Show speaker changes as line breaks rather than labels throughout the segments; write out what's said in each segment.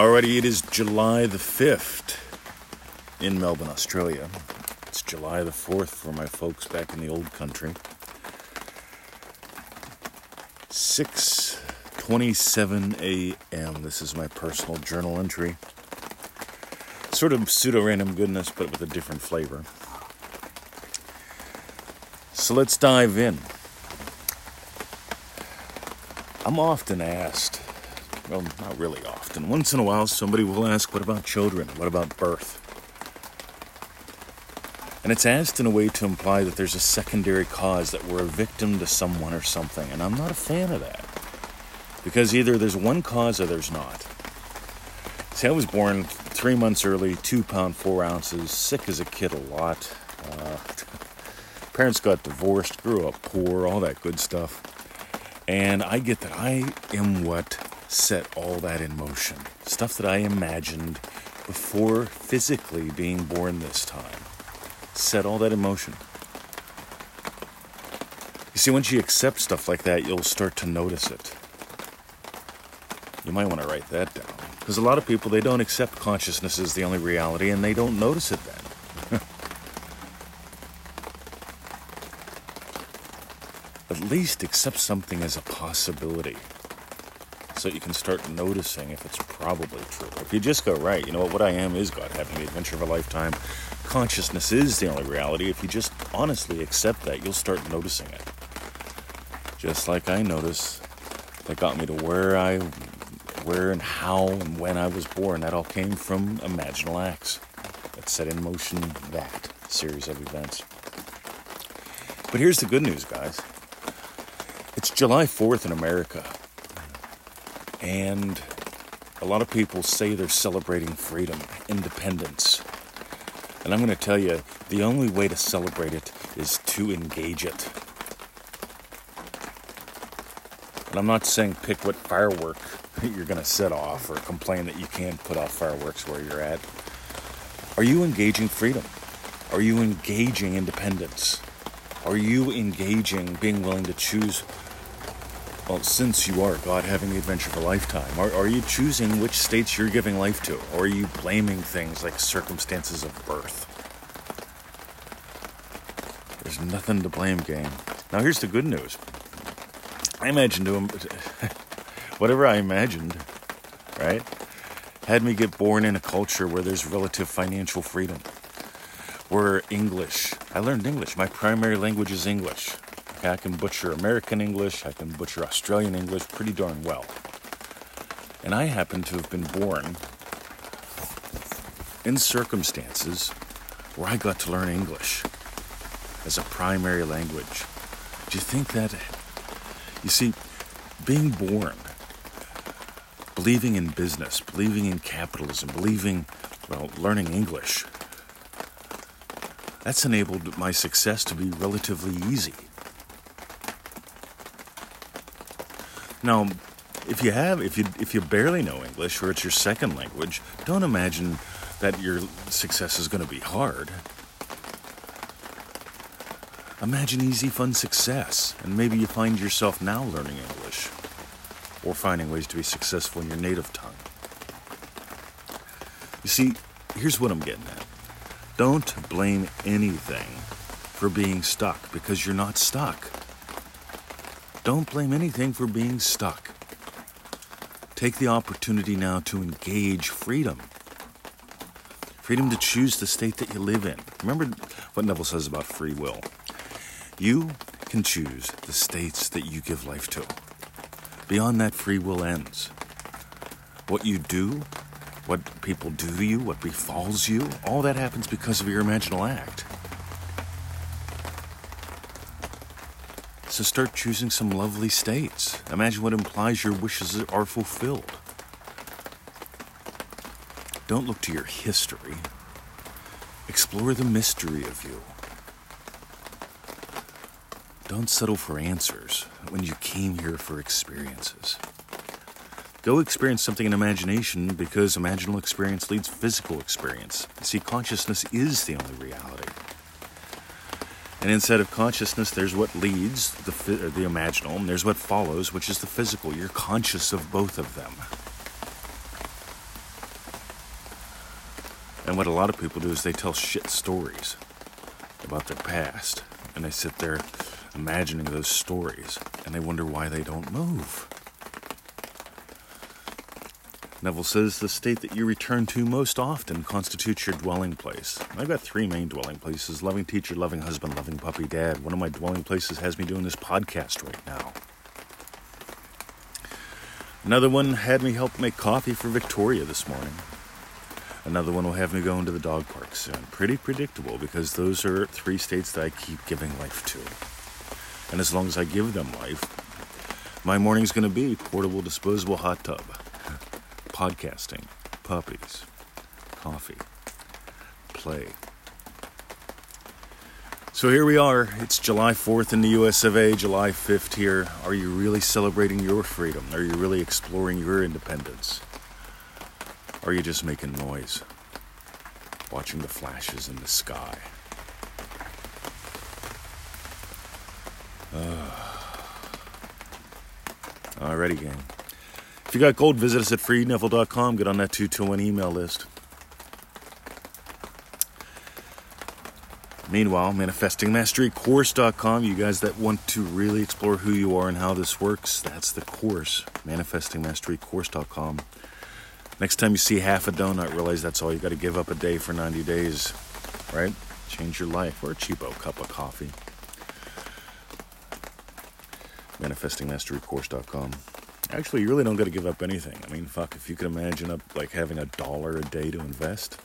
Alrighty, it is July the 5th in Melbourne, Australia. It's July the 4th for my folks back in the old country. 6:27 a.m. This is my personal journal entry. Sort of pseudo random goodness, but with a different flavor. So let's dive in. I'm often asked, well, not really often, once in a while somebody will ask, what about children? What about birth? And it's asked in a way to imply that there's a secondary cause, that we're a victim to someone or something. And I'm not a fan of that. Because either there's one cause or there's not. See, I was born three months early, two pound, four ounces, sick as a kid a lot. Uh, parents got divorced, grew up poor, all that good stuff. And I get that I am what set all that in motion. Stuff that I imagined before physically being born this time. Set all that in motion. You see, once you accept stuff like that, you'll start to notice it. You might want to write that down. Because a lot of people, they don't accept consciousness as the only reality and they don't notice it then. At least accept something as a possibility so you can start noticing if it's probably true. If you just go, right, you know what, what I am is God having the adventure of a lifetime. Consciousness is the only reality. If you just honestly accept that, you'll start noticing it. Just like I notice that got me to where I, where and how and when I was born. That all came from imaginal acts that set in motion that series of events. But here's the good news, guys. It's July 4th in America. And a lot of people say they're celebrating freedom, independence. And I'm going to tell you the only way to celebrate it is to engage it. And I'm not saying pick what firework you're going to set off or complain that you can't put off fireworks where you're at. Are you engaging freedom? Are you engaging independence? Are you engaging being willing to choose well, since you are God having the adventure of a lifetime, are, are you choosing which states you're giving life to? Or are you blaming things like circumstances of birth? There's nothing to blame, gang. Now, here's the good news. I imagined to him, whatever I imagined, right, had me get born in a culture where there's relative financial freedom. Where English, I learned English. My primary language is English. I can butcher American English, I can butcher Australian English pretty darn well. And I happen to have been born in circumstances where I got to learn English as a primary language. Do you think that? You see, being born, believing in business, believing in capitalism, believing, well, learning English, that's enabled my success to be relatively easy. Now, if you have, if you if you barely know English or it's your second language, don't imagine that your success is going to be hard. Imagine easy, fun success, and maybe you find yourself now learning English or finding ways to be successful in your native tongue. You see, here's what I'm getting at. Don't blame anything for being stuck because you're not stuck. Don't blame anything for being stuck. Take the opportunity now to engage freedom. Freedom to choose the state that you live in. Remember what Neville says about free will. You can choose the states that you give life to. Beyond that, free will ends. What you do, what people do to you, what befalls you, all that happens because of your imaginal act. So start choosing some lovely states. Imagine what implies your wishes are fulfilled. Don't look to your history. Explore the mystery of you. Don't settle for answers when you came here for experiences. Go experience something in imagination because imaginal experience leads physical experience. See, consciousness is the only reality. And inside of consciousness, there's what leads, the, uh, the imaginal, and there's what follows, which is the physical. You're conscious of both of them. And what a lot of people do is they tell shit stories about their past. And they sit there imagining those stories and they wonder why they don't move. Neville says the state that you return to most often constitutes your dwelling place. I've got three main dwelling places loving teacher, loving husband, loving puppy dad. One of my dwelling places has me doing this podcast right now. Another one had me help make coffee for Victoria this morning. Another one will have me going to the dog park soon. Pretty predictable because those are three states that I keep giving life to. And as long as I give them life, my morning's going to be portable disposable hot tub, podcasting, puppies, coffee, play. So here we are. It's July 4th in the US of A, July 5th here. Are you really celebrating your freedom? Are you really exploring your independence? Are you just making noise? Watching the flashes in the sky? Uh. Alrighty, gang. If you got gold, visit us at freeneville.com. Get on that 221 email list. Meanwhile, manifestingmasterycourse.com, you guys that want to really explore who you are and how this works, that's the course. Manifestingmasterycourse.com. Next time you see half a donut, realize that's all you got to give up a day for 90 days, right? Change your life or a cheapo cup of coffee. Manifestingmasterycourse.com. Actually, you really don't got to give up anything. I mean, fuck, if you can imagine up like having a dollar a day to invest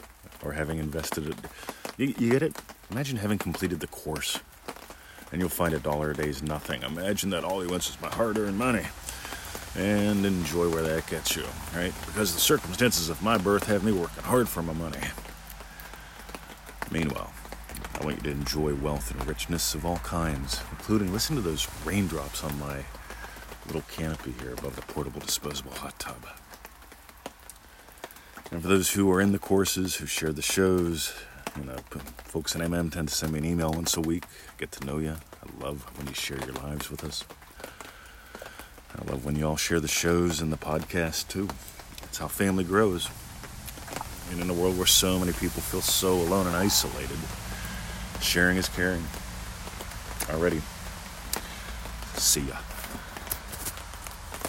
or having invested it, you, you get it? Imagine having completed the course and you'll find a dollar a day is nothing. Imagine that all he wants is my hard earned money. And enjoy where that gets you, right? Because the circumstances of my birth have me working hard for my money. Meanwhile, I want you to enjoy wealth and richness of all kinds, including listen to those raindrops on my little canopy here above the portable disposable hot tub. And for those who are in the courses, who share the shows, you know, folks in MM tend to send me an email once a week, get to know you. I love when you share your lives with us. I love when you all share the shows and the podcast too. That's how family grows. And in a world where so many people feel so alone and isolated, sharing is caring. Already. See ya.